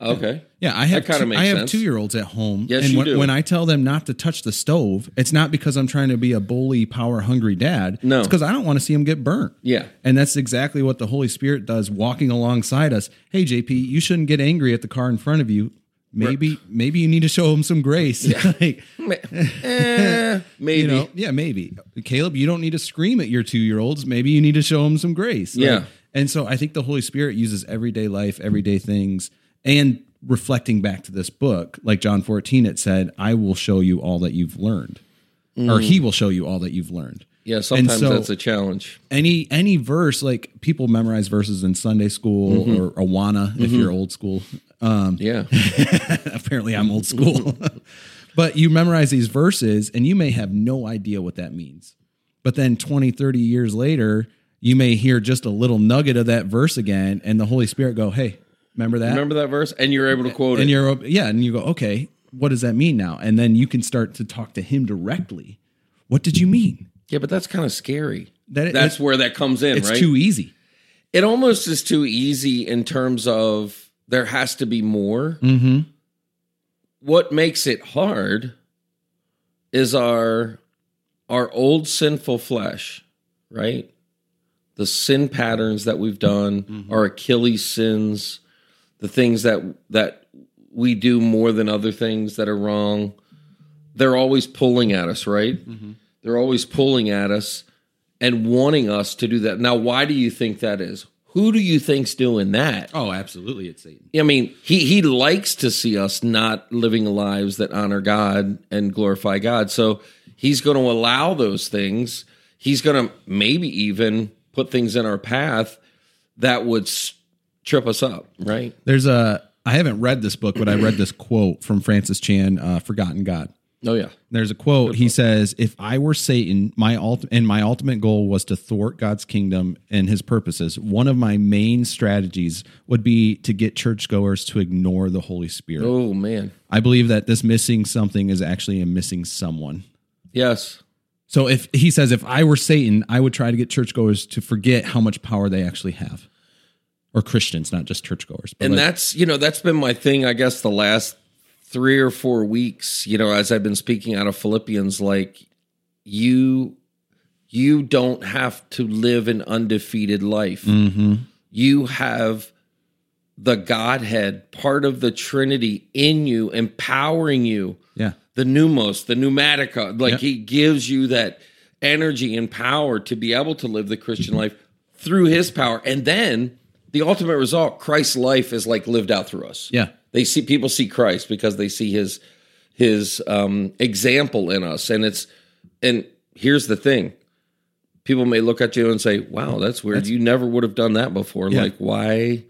Speaker 1: Okay.
Speaker 2: Yeah, I have
Speaker 1: kinda makes
Speaker 2: I have two year olds at home.
Speaker 1: Yes,
Speaker 2: and
Speaker 1: you
Speaker 2: when,
Speaker 1: do.
Speaker 2: when I tell them not to touch the stove, it's not because I'm trying to be a bully, power hungry dad.
Speaker 1: No.
Speaker 2: it's because I don't want to see them get burnt.
Speaker 1: Yeah.
Speaker 2: And that's exactly what the Holy Spirit does, walking alongside us. Hey, JP, you shouldn't get angry at the car in front of you. Maybe, maybe you need to show him some grace. like,
Speaker 1: Eh, maybe.
Speaker 2: you know, yeah, maybe. Caleb, you don't need to scream at your two year olds. Maybe you need to show them some grace. Like,
Speaker 1: Yeah.
Speaker 2: and so I think the Holy Spirit uses everyday life, everyday things, and reflecting back to this book, like John 14, it said, I will show you all that you've learned, or he will show you all that you've learned.
Speaker 1: Yeah, sometimes
Speaker 2: so-
Speaker 1: that's a challenge.
Speaker 2: Any any verse, like people memorize verses in Sunday school
Speaker 1: Mm-hmm.
Speaker 2: or Awana if you're old school. Um,
Speaker 1: Yeah.
Speaker 2: apparently I'm old school. but you memorize these verses and you may have no idea what that means. But then 20, 30 years later, you may hear just a little nugget of that verse again and the Holy Spirit go, "Hey, remember that?"
Speaker 1: Remember that verse? And you're able to quote
Speaker 2: and
Speaker 1: it.
Speaker 2: you're yeah, and you go, "Okay, what does that mean now?" And then you can start to talk to him directly. What did you mean?
Speaker 1: Yeah, but that's kind of scary.
Speaker 2: That-
Speaker 1: that's where that comes in,
Speaker 2: It's
Speaker 1: right?
Speaker 2: too easy.
Speaker 1: it almost is too easy in terms of there has to be more.
Speaker 2: Mm-hmm.
Speaker 1: What makes it hard is our our old sinful flesh, right? The sin patterns that we've done, our Achilles sins, the things that that we do more than other things that are wrong. They're always pulling at us, right? They're always pulling at us and wanting us to do that. Now, why do you think that is? Who do you think's doing that?
Speaker 2: Oh, absolutely, it's Satan.
Speaker 1: I mean, he he likes to see us not living lives that honor God and glorify God. So he's going to allow those things. He's going to maybe even put things in our path that would trip us up, right?
Speaker 2: There's a I haven't read this book, but I read this quote from Francis Chan, uh, "Forgotten God."
Speaker 1: Oh yeah.
Speaker 2: There's a quote. He says, "If I were Satan, my ult- and my ultimate goal was to thwart God's kingdom and His purposes, one of my main strategies would be to get churchgoers to ignore the Holy Spirit.
Speaker 1: Oh man.
Speaker 2: I believe that this missing something is actually a missing someone.
Speaker 1: Yes.
Speaker 2: So if he says, if I were Satan, I would try to get churchgoers to forget how much power they actually have, or Christians, not just churchgoers.
Speaker 1: And
Speaker 2: like-
Speaker 1: that's you know that's been my thing i guess the last three or four weeks you know as i've been speaking out of philippians like you you don't have to live an undefeated life mm-hmm. you have the godhead part of the trinity in you empowering you
Speaker 2: yeah,
Speaker 1: the pneumos, the pneumatica. Like
Speaker 2: Yep.
Speaker 1: he gives you that energy and power to be able to live the Christian mm-hmm. life through his power. And then the ultimate result, Christ's life is like lived out through us.
Speaker 2: yeah,
Speaker 1: They see people see Christ because they see his his um example in us. And it's and here's the thing. People may look at you and say, Wow, that's weird. you never would have done that before.
Speaker 2: Yeah.
Speaker 1: Like, why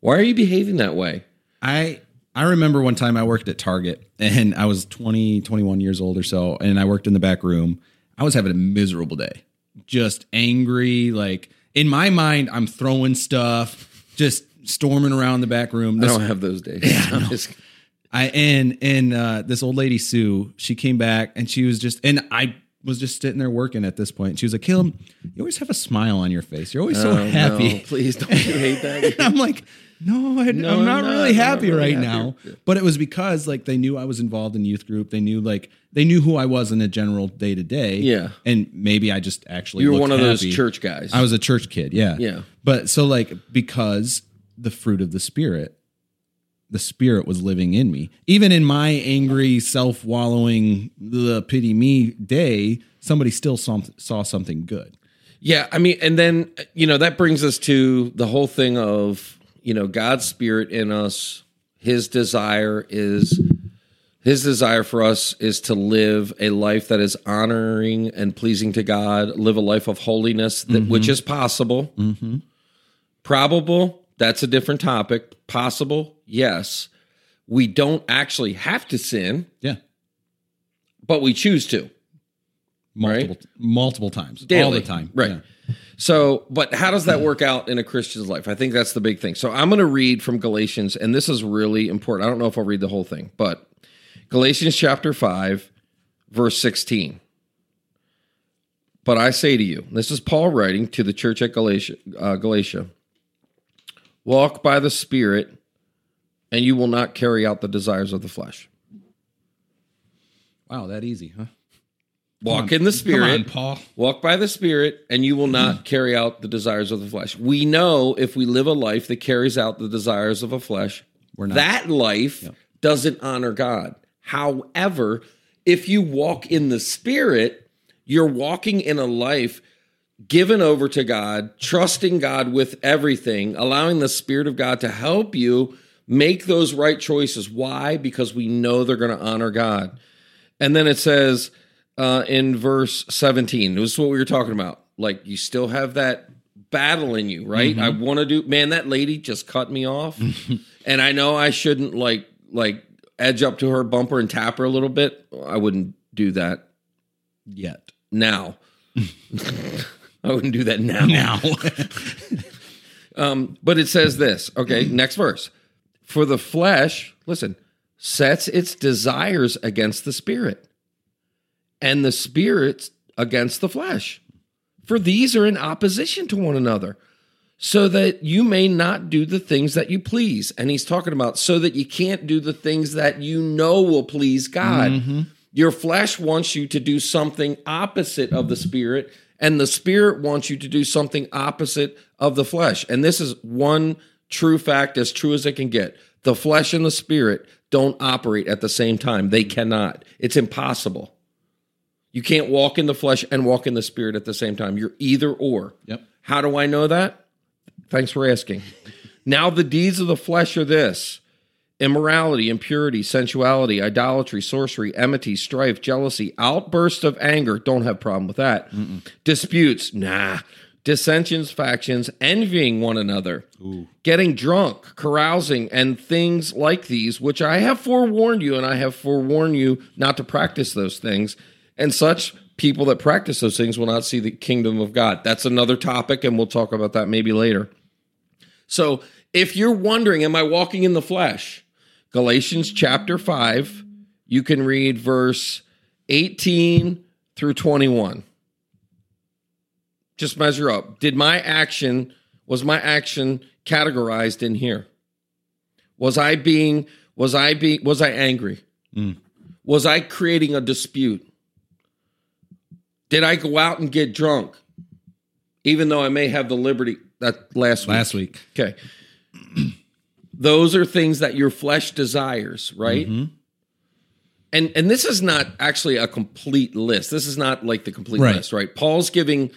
Speaker 1: why are you behaving that way?
Speaker 2: I I remember one time I worked at Target and I was 20, 21 years old or so, and I worked in the back room. I was having a miserable day. Just angry, like in my mind, I'm throwing stuff, just storming around the back room.
Speaker 1: I don't have those days. I'm just-
Speaker 2: I and and uh, this old lady Sue, she came back and she was just and I was just sitting there working at this point. She was like, "Caleb, you always have a smile on your face. You're always so
Speaker 1: Oh,
Speaker 2: happy."
Speaker 1: no, please don't you hate that?
Speaker 2: I'm like, no, I,
Speaker 1: No,
Speaker 2: I'm
Speaker 1: I'm
Speaker 2: not
Speaker 1: not.
Speaker 2: really
Speaker 1: I'm not
Speaker 2: happy
Speaker 1: really
Speaker 2: right
Speaker 1: happy.
Speaker 2: now. But it was because like they knew I was involved in youth group. They knew like they knew who I was in a general day to day.
Speaker 1: Yeah.
Speaker 2: and maybe I just actually
Speaker 1: You were one of those church guys.
Speaker 2: I was a church kid. Yeah,
Speaker 1: Yeah.
Speaker 2: But so like because the fruit of the spirit, the spirit was living in me. Even in my angry, self wallowing, the pity me day, somebody still saw, saw something good.
Speaker 1: yeah, I mean, and then you know that brings us to the whole thing of you know God's spirit in us. His desire is his desire for us is to live a life that is honoring and pleasing to God. Live a life of holiness, that, which mm-hmm. is possible. Mm-hmm. Probable, that's a different topic. Possible, yes. We don't actually have to sin,
Speaker 2: Yeah,
Speaker 1: but we choose to.
Speaker 2: multiple multiple times, all the time.
Speaker 1: Right.
Speaker 2: Yeah.
Speaker 1: So, but how does that work out in a Christian's life? I think that's the big thing. So, I'm going to read from Galatians, and this is really important. I don't know if I'll read the whole thing, but Galatians chapter 5, verse 16. But I say to you, this is Paul writing to the church at Galatia, uh, Galatia walk by the Spirit, and you will not carry out the desires of the flesh.
Speaker 2: Wow, that easy, huh?
Speaker 1: Walk in the Spirit.
Speaker 2: Come on, Paul.
Speaker 1: Walk by the Spirit, and you will not carry out the desires of the flesh. We know if we live a life that carries out the desires of a flesh,
Speaker 2: We're not.
Speaker 1: that life doesn't honor God. However, if you walk in the Spirit, you're walking in a life given over to God, trusting God with everything, allowing the Spirit of God to help you make those right choices. Why? Because we know they're going to honor God. And then it says uh, in verse 17, this is what we were talking about. Like you still have that battle in you, right? I want to do, man, that lady just cut me off. and I know I shouldn't like, like edge up to her bumper and tap her a little bit. I wouldn't do that
Speaker 2: Yet.
Speaker 1: now. I wouldn't do that now.
Speaker 2: Now.
Speaker 1: Um, but it says this. Okay, next verse. For the flesh, listen, sets its desires against the spirit, and the spirit against the flesh. For these are in opposition to one another, so that you may not do the things that you please. And he's talking about so that you can't do the things that you know will please God. Your flesh wants you to do something opposite of the spirit, and the spirit wants you to do something opposite of the flesh. And this is one true fact, as true as it can get. The flesh and the spirit don't operate at the same time. They cannot. It's impossible. You can't walk in the flesh and walk in the spirit at the same time. You're either or.
Speaker 2: Yep.
Speaker 1: How do I know that? Thanks for asking. now, the deeds of the flesh are this immorality, impurity, sensuality, idolatry, sorcery, enmity, strife, jealousy, outbursts of anger. Don't have problem with that. Disputes, nah. Dissensions, factions, envying one another, getting drunk, carousing, and things like these, which I have forewarned you, and I have forewarned you not to practice those things. And such people that practice those things will not see the kingdom of God. That's another topic, and we'll talk about that maybe later. So if you're wondering, am I walking in the flesh? Galatians chapter 5, you can read verse 18 through 21. Just measure up. Did my action, was my action categorized in here? Was I being, was I being, was I angry? Mm. Was I creating a dispute? Did I go out and get drunk? Even though I may have the liberty that last week.
Speaker 2: Last week.
Speaker 1: Okay. Those are things that your flesh desires, right? And and this is not actually a complete list. This is not like the complete
Speaker 2: Right.
Speaker 1: list, right? Paul's giving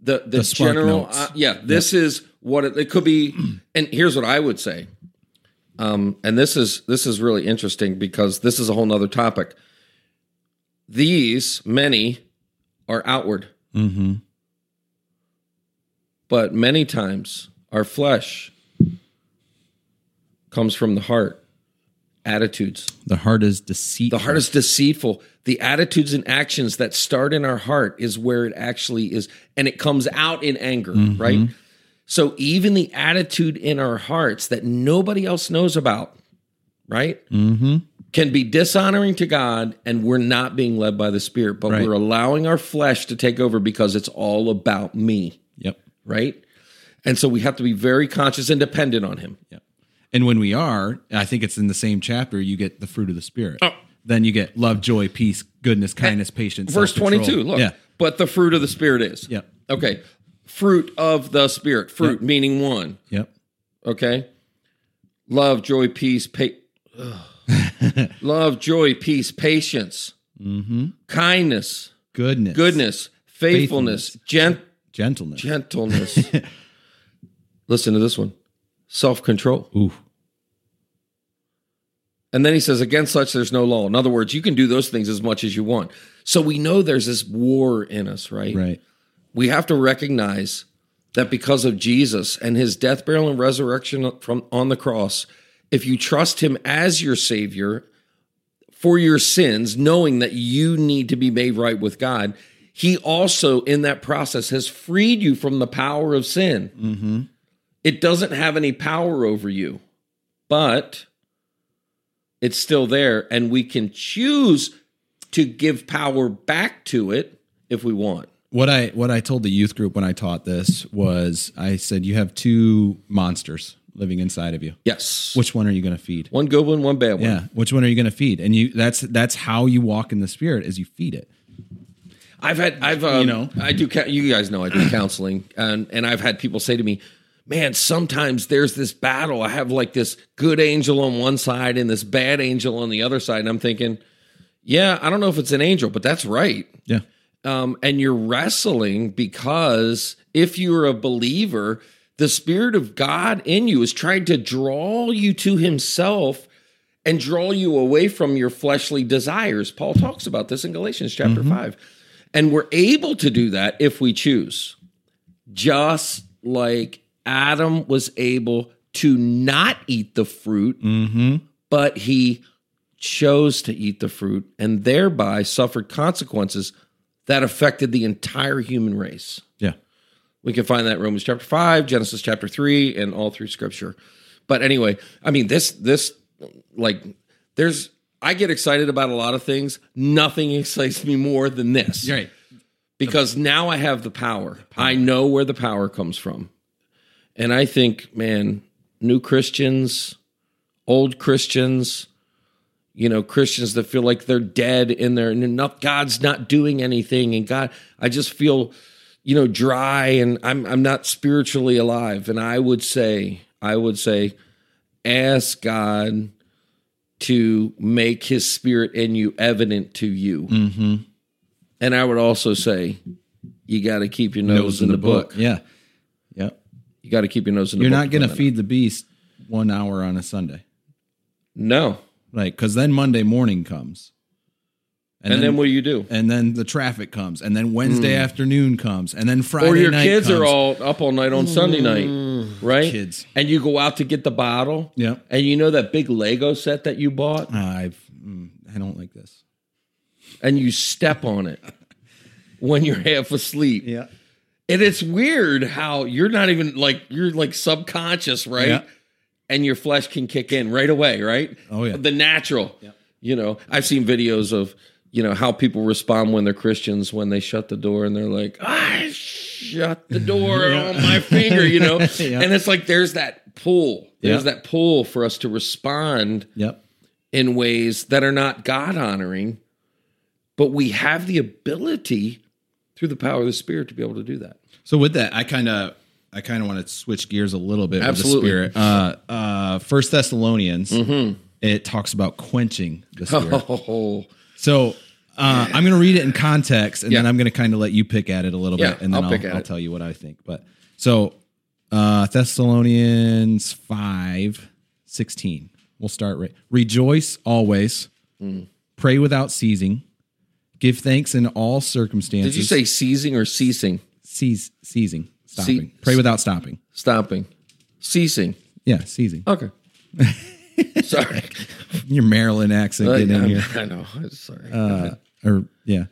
Speaker 1: the the,
Speaker 2: spark
Speaker 1: general uh, yeah, this is what it, it could be and here's what I would say. Um and this is this is really interesting because this is a whole nother topic. These many are outward.
Speaker 2: Mm-hmm.
Speaker 1: But many times our flesh comes from the heart, attitudes.
Speaker 2: The heart is deceitful.
Speaker 1: The heart is deceitful. The attitudes and actions that start in our heart is where it actually is, and it comes out in anger, mm-hmm. right? So even the attitude in our hearts that nobody else knows about, right? Mm-hmm. Can be dishonoring to God, and we're not being led by the Spirit, but
Speaker 2: Right.
Speaker 1: we're allowing our flesh to take over because it's all about me,
Speaker 2: Yep.
Speaker 1: right? And so we have to be very conscious and dependent on Him.
Speaker 2: Yep. And when we are, I think it's in the same chapter, you get the fruit of the spirit.
Speaker 1: Oh.
Speaker 2: Then you get love, joy, peace, goodness, kindness, patience.
Speaker 1: Verse 22, look.
Speaker 2: Yeah.
Speaker 1: But the fruit of the Spirit is.
Speaker 2: Yep.
Speaker 1: Okay. Fruit of the Spirit. Fruit meaning one.
Speaker 2: Yep.
Speaker 1: Okay. Love, joy, peace, pa- Love, joy, peace, patience, mm-hmm. kindness,
Speaker 2: Goodness.
Speaker 1: goodness, faithfulness, gent-
Speaker 2: Gentleness.
Speaker 1: gentleness. Listen to this one self control.
Speaker 2: Ooh.
Speaker 1: And then he says, against such there's no law. In other words, you can do those things as much as you want. So we know there's this war in us, right?
Speaker 2: Right.
Speaker 1: we have to recognize that because of Jesus and his death, burial, and resurrection from on the cross, if you trust him as your savior for your sins, knowing that you need to be made right with God, he also in that process has freed you from the power of sin. Mm-hmm. It doesn't have any power over you, but it's still there, and we can choose to give power back to it if we want.
Speaker 2: What I what I told the youth group when I taught this was I said you have two monsters living inside of you.
Speaker 1: Yes.
Speaker 2: Which one are you going to feed?
Speaker 1: One good one, one bad one.
Speaker 2: Yeah, which one are you going to feed? And you that's that's how you walk in the spirit is you feed it.
Speaker 1: I've had, I've, um,
Speaker 2: You know?
Speaker 1: I do. You guys know I do counseling, and and I've had people say to me, "Man, sometimes there's this battle. I have like this good angel on one side and this bad angel on the other side." And I'm thinking, "Yeah, I don't know if it's an angel, but that's right."
Speaker 2: Yeah.
Speaker 1: Um, and you're wrestling because if you're a believer, the Spirit of God in you is trying to draw you to Himself and draw you away from your fleshly desires. Paul talks about this in Galatians chapter 5. And we're able to do that if we choose. Just like Adam was able to not eat the fruit, mm-hmm. but he chose to eat the fruit and thereby suffered consequences that affected the entire human race.
Speaker 2: Yeah.
Speaker 1: We can find that in Romans chapter 5, Genesis chapter 3, and all through scripture. But anyway, I mean, this, this, like, there's, I get excited about a lot of things. Nothing excites me more than this
Speaker 2: Right.
Speaker 1: because now I have the power. I know where the power comes from. And I think, man, new Christians, old Christians, you know, Christians that feel like they're dead in there and not, God's not doing anything. And God, I just feel, you know, dry and I'm I'm not spiritually alive. And I would say, I would say, ask God to make his spirit in you evident to you.
Speaker 2: Mm-hmm.
Speaker 1: And I would also say, you got to keep your nose, in, the, book.
Speaker 2: Yeah. Yeah.
Speaker 1: You got to keep your nose in the
Speaker 2: You're not going to feed the beast one hour on a Sunday.
Speaker 1: No.
Speaker 2: Like, because then Monday morning comes.
Speaker 1: And, then, what do you do?
Speaker 2: and then the traffic comes, and then Wednesday afternoon comes, and then Friday
Speaker 1: Or your kids
Speaker 2: comes.
Speaker 1: are all up all night on Sunday night, right?
Speaker 2: Kids.
Speaker 1: And you go out to get the bottle.
Speaker 2: Yeah.
Speaker 1: And you know that big Lego set that you bought,
Speaker 2: I've, mm, I don't like this.
Speaker 1: and you step on it when you're half asleep.
Speaker 2: Yeah.
Speaker 1: And it's weird how you're not even like you're like subconscious, right?
Speaker 2: Yeah.
Speaker 1: And your flesh can kick in right away, right?
Speaker 2: Oh, yeah.
Speaker 1: The natural. Yeah. You know, I've seen videos of, you know, how people respond when they're Christians when they shut the door and they're like, I shut the door on my finger, you know?
Speaker 2: Yeah.
Speaker 1: And it's like there's that pull. There's
Speaker 2: Yeah.
Speaker 1: that pull for us to respond
Speaker 2: Yep.
Speaker 1: in ways that are not God honoring, but we have the ability through the power of the Spirit to be able to do that.
Speaker 2: So with that, I kind of, I kind of want to switch gears a little bit
Speaker 1: Absolutely.
Speaker 2: with the spirit. Uh, uh, First Thessalonians, it talks about quenching the spirit.
Speaker 1: Oh,
Speaker 2: So uh, I'm going to read it in context, and then I'm going to kind of let you pick at it a little
Speaker 1: Yeah,
Speaker 2: bit, and then
Speaker 1: I'll
Speaker 2: I'll, I'll tell you what I think. But so uh, Thessalonians five sixteen. We'll start right. Rejoice always.
Speaker 1: Mm.
Speaker 2: Pray without ceasing. Give thanks in all circumstances.
Speaker 1: did you say seizing or ceasing?
Speaker 2: cease, ceasing? Stopping.
Speaker 1: Ce-
Speaker 2: Pray without stopping.
Speaker 1: Stopping. Ceasing.
Speaker 2: Yeah, ceasing.
Speaker 1: Okay. Sorry.
Speaker 2: Your Maryland accent getting in here.
Speaker 1: I know. I'm Sorry.
Speaker 2: uh, or yeah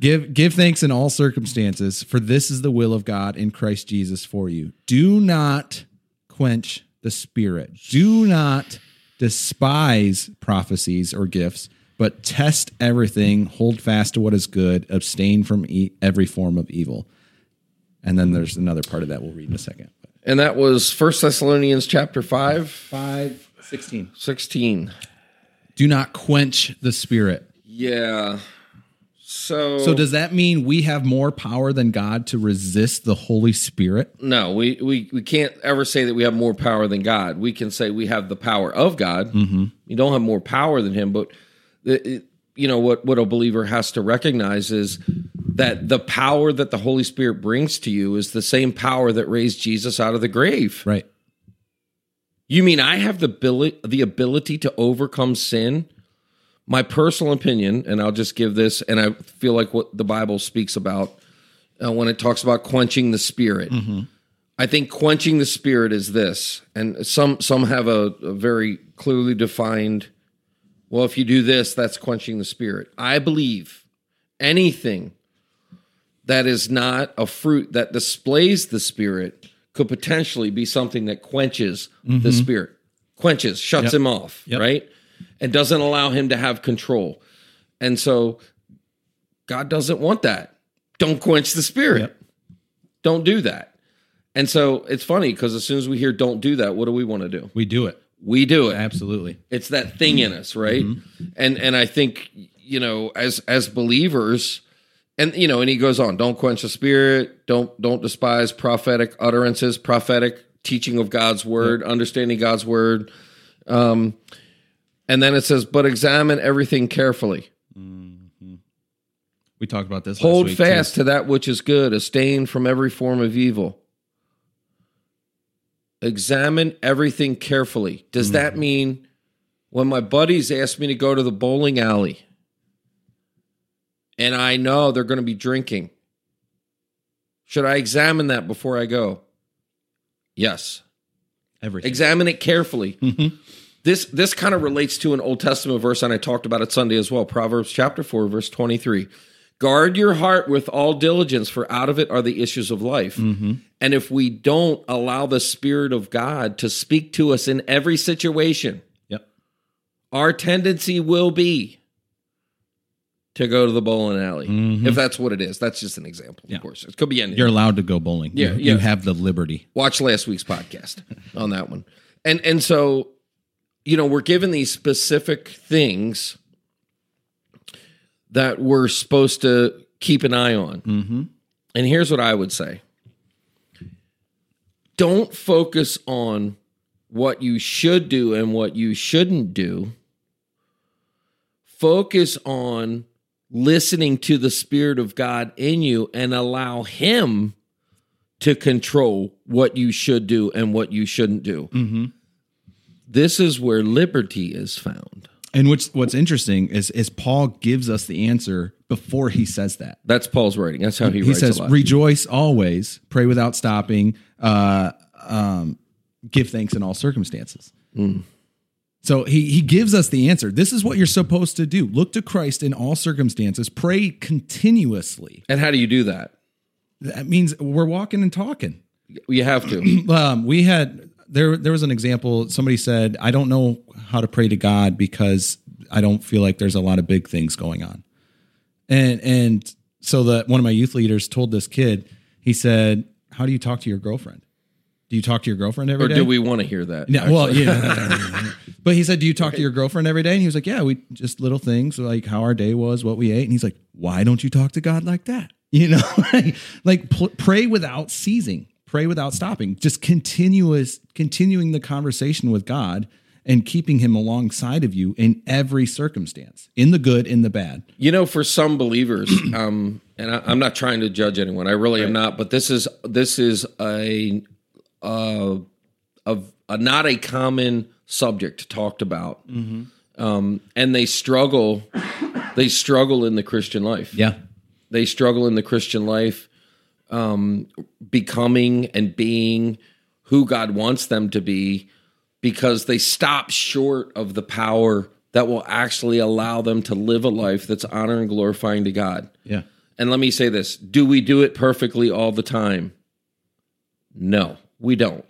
Speaker 2: give give thanks in all circumstances for this is the will of god in christ jesus for you do not quench the spirit do not despise prophecies or gifts but test everything hold fast to what is good abstain from e- every form of evil and then there's another part of that we'll read in a second
Speaker 1: and that was First Thessalonians chapter 5,
Speaker 2: 5 16
Speaker 1: 16.
Speaker 2: do not quench the spirit
Speaker 1: Yeah. So,
Speaker 2: so does that mean we have more power than god to resist the holy spirit
Speaker 1: no, we, we we can't ever say that we have more power than God. We can say we have the power of God. Mm-hmm. You don't have more power than Him, but the, it, you know what what a believer has to recognize is that the power that the Holy Spirit brings to you is the same power that raised Jesus out of the grave.
Speaker 2: right
Speaker 1: You mean I have the ability the ability to overcome sin? My personal opinion, and I'll just give this, and I feel like what the Bible speaks about uh, when it talks about quenching the spirit. I think quenching the spirit is this, and some some have a, a very clearly defined. Well, if you do this, that's quenching the spirit. I believe anything that is not a fruit that displays the spirit could potentially be something that quenches the mm-hmm. spirit, quenches, shuts him off,
Speaker 2: Yep.
Speaker 1: right? And doesn't allow him to have control. And so God doesn't want that. Don't quench the spirit.
Speaker 2: Yep.
Speaker 1: Don't do that. And so it's funny because as soon as we hear don't do that, what do we want to do?
Speaker 2: We do it.
Speaker 1: We do it.
Speaker 2: Absolutely.
Speaker 1: It's that thing in us, right? And and I think you know, as as believers, and you know, and he goes on, don't quench the spirit, don't don't despise prophetic utterances, prophetic teaching of God's word, understanding God's word. Um, and then it says, but examine everything carefully.
Speaker 2: We talked about this.
Speaker 1: Hold fast to that which is good, abstain from every form of evil. Examine everything carefully. Does mm-hmm. that mean when my buddies ask me to go to the bowling alley and I know they're going to be drinking, should I examine that before I go? Yes.
Speaker 2: Everything.
Speaker 1: Examine it carefully. Mm-hmm. This this kind of relates to an Old Testament verse, and I talked about it Sunday as well. Proverbs chapter four, verse twenty three. Guard your heart with all diligence, for out of it are the issues of life. Mm-hmm. And if we don't allow the Spirit of God to speak to us in every situation,
Speaker 2: Yep.
Speaker 1: our tendency will be to go to the bowling alley. Mm-hmm. If that's what it is. That's just an example,
Speaker 2: Yeah.
Speaker 1: of course. It could be anything.
Speaker 2: You're allowed to go bowling.
Speaker 1: Yeah,
Speaker 2: You,
Speaker 1: yeah.
Speaker 2: you have the liberty.
Speaker 1: watch last week's podcast on that one. And and so, you know, we're given these specific things that we're supposed to keep an eye on.
Speaker 2: Mm-hmm.
Speaker 1: And here's what I would say. Don't focus on what you should do and what you shouldn't do. Focus on listening to the Spirit of God in you and allow Him to control what you should do and what you shouldn't do.
Speaker 2: Mm-hmm.
Speaker 1: This is where liberty is found.
Speaker 2: And what's what's interesting is is Paul gives us the answer before he says that.
Speaker 1: That's Paul's writing. That's how he,
Speaker 2: He
Speaker 1: writes
Speaker 2: says,
Speaker 1: a lot.
Speaker 2: "Rejoice always, pray without stopping, uh, um, give thanks in all circumstances."
Speaker 1: Hmm.
Speaker 2: So he he gives us the answer. This is what you're supposed to do. Look to Christ in all circumstances. Pray continuously.
Speaker 1: and how do you do that?
Speaker 2: That means we're walking and talking.
Speaker 1: You have to.
Speaker 2: um, we had there there was an example somebody said i don't know how to pray to god because i don't feel like there's a lot of big things going on and and so the one of my youth leaders told this kid he said how do you talk to your girlfriend do you talk to your girlfriend every
Speaker 1: or
Speaker 2: day?
Speaker 1: do we want to hear that?
Speaker 2: Yeah, well, yeah. but he said, "Do you talk to your girlfriend every day?" And he was like, "Yeah, we just little things like how our day was, what we ate." And he's like, "Why don't you talk to God like that? You know, like, like pl- pray without ceasing, pray without stopping, just continuous, continuing the conversation with God and keeping Him alongside of you in every circumstance, in the good, in the bad.
Speaker 1: You know, for some believers, um, and I, I'm not trying to judge anyone. I really am not. But this is this is a uh, a, a not a common subject talked about, um, and they struggle. They struggle in the Christian life.
Speaker 2: Yeah,
Speaker 1: They struggle in the Christian life, um, becoming and being who God wants them to be, because they stop short of the power that will actually allow them to live a life that's honor and glorifying to God.
Speaker 2: yeah,
Speaker 1: And let me say this do we do it perfectly all the time? No, we don't.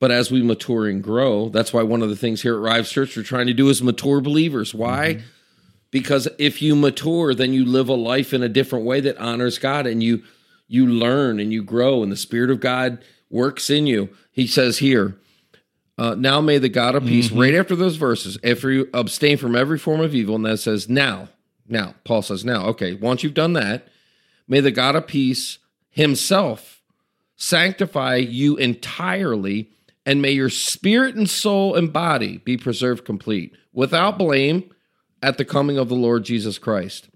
Speaker 1: But as we mature and grow, that's why one of the things here at Rives Church we're trying to do is mature believers. Why? Because if you mature, then you live a life in a different way that honors God and you you learn and you grow and the Spirit of God works in you. He says here, uh, now may the God of peace, right after those verses, after you abstain from every form of evil, and that says now, now, Paul says now, okay, once you've done that, may the God of peace himself sanctify you entirely, and may your spirit and soul and body be preserved complete, without blame, at the coming of the Lord Jesus Christ.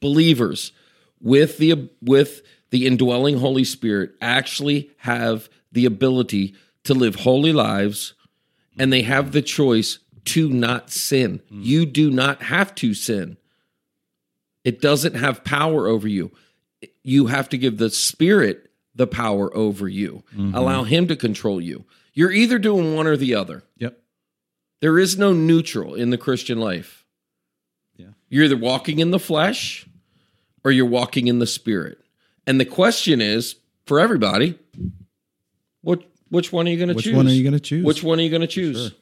Speaker 1: Believers with the with the indwelling Holy Spirit actually have the ability to live holy lives and they have the choice to not sin. You do not have to sin. It doesn't have power over you. You have to give the Spirit the power over you. Mm-hmm. Allow Him to control you. You're either doing one or the other.
Speaker 2: yep,
Speaker 1: There is no neutral in the Christian life.
Speaker 2: Yeah.
Speaker 1: You're either walking in the flesh or you're walking in the spirit. And the question is for everybody, what which one are you going to choose?
Speaker 2: Which one are you going to choose?
Speaker 1: Which one are you going to choose?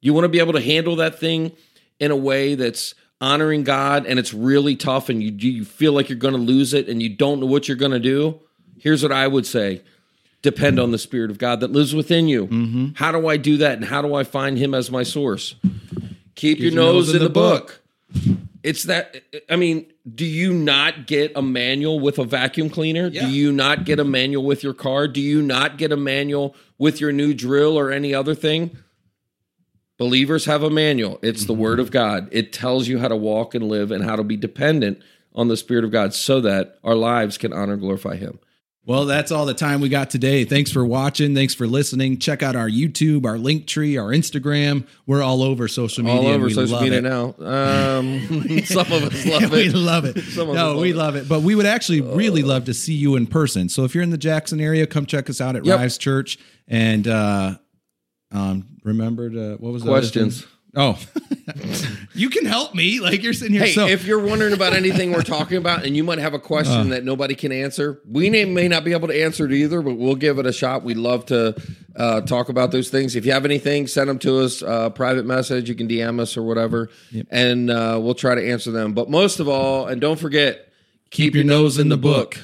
Speaker 1: You want to be able to handle that thing in a way that's honoring God and it's really tough and you you feel like you're going to lose it and you don't know what you're going to do. Here's what I would say. Depend on the spirit of God that lives within you.
Speaker 2: Mm-hmm.
Speaker 1: How do I do that and how do I find him as my source? Keep, your, nose, in, the, book. It's that I mean, do you not get a manual with a vacuum cleaner?
Speaker 2: Yeah.
Speaker 1: Do you not get a manual with your car? Do you not get a manual with your new drill or any other thing? Believers have a manual. It's the mm-hmm. word of God. It tells you how to walk and live and how to be dependent on the spirit of God so that our lives can honor and glorify him.
Speaker 2: Well, that's all the time we got today. Thanks for watching. Thanks for listening. Check out our YouTube, our link tree, our Instagram. We're all over social media.
Speaker 1: All over
Speaker 2: we
Speaker 1: social media
Speaker 2: it.
Speaker 1: now. Um, some of us love it.
Speaker 2: we love it. No,
Speaker 1: love
Speaker 2: we
Speaker 1: it.
Speaker 2: love it. But we would actually really love to see you in person. So if you're in the Jackson area, come check us out at
Speaker 1: Yep.
Speaker 2: Rise Church. And uh, um, remember to what was the
Speaker 1: Questions.
Speaker 2: Oh, you can help me. Like you're sitting here.
Speaker 1: Hey,
Speaker 2: so
Speaker 1: if you're wondering about anything we're talking about and you might have a question that nobody can answer, we may, may not be able to answer it either, but we'll give it a shot. We'd love to uh, talk about those things. If you have anything, send them to us, uh, private message. You can DM us or whatever, and uh, we'll try to answer them. But most of all, and don't forget, keep,
Speaker 2: your nose in the book.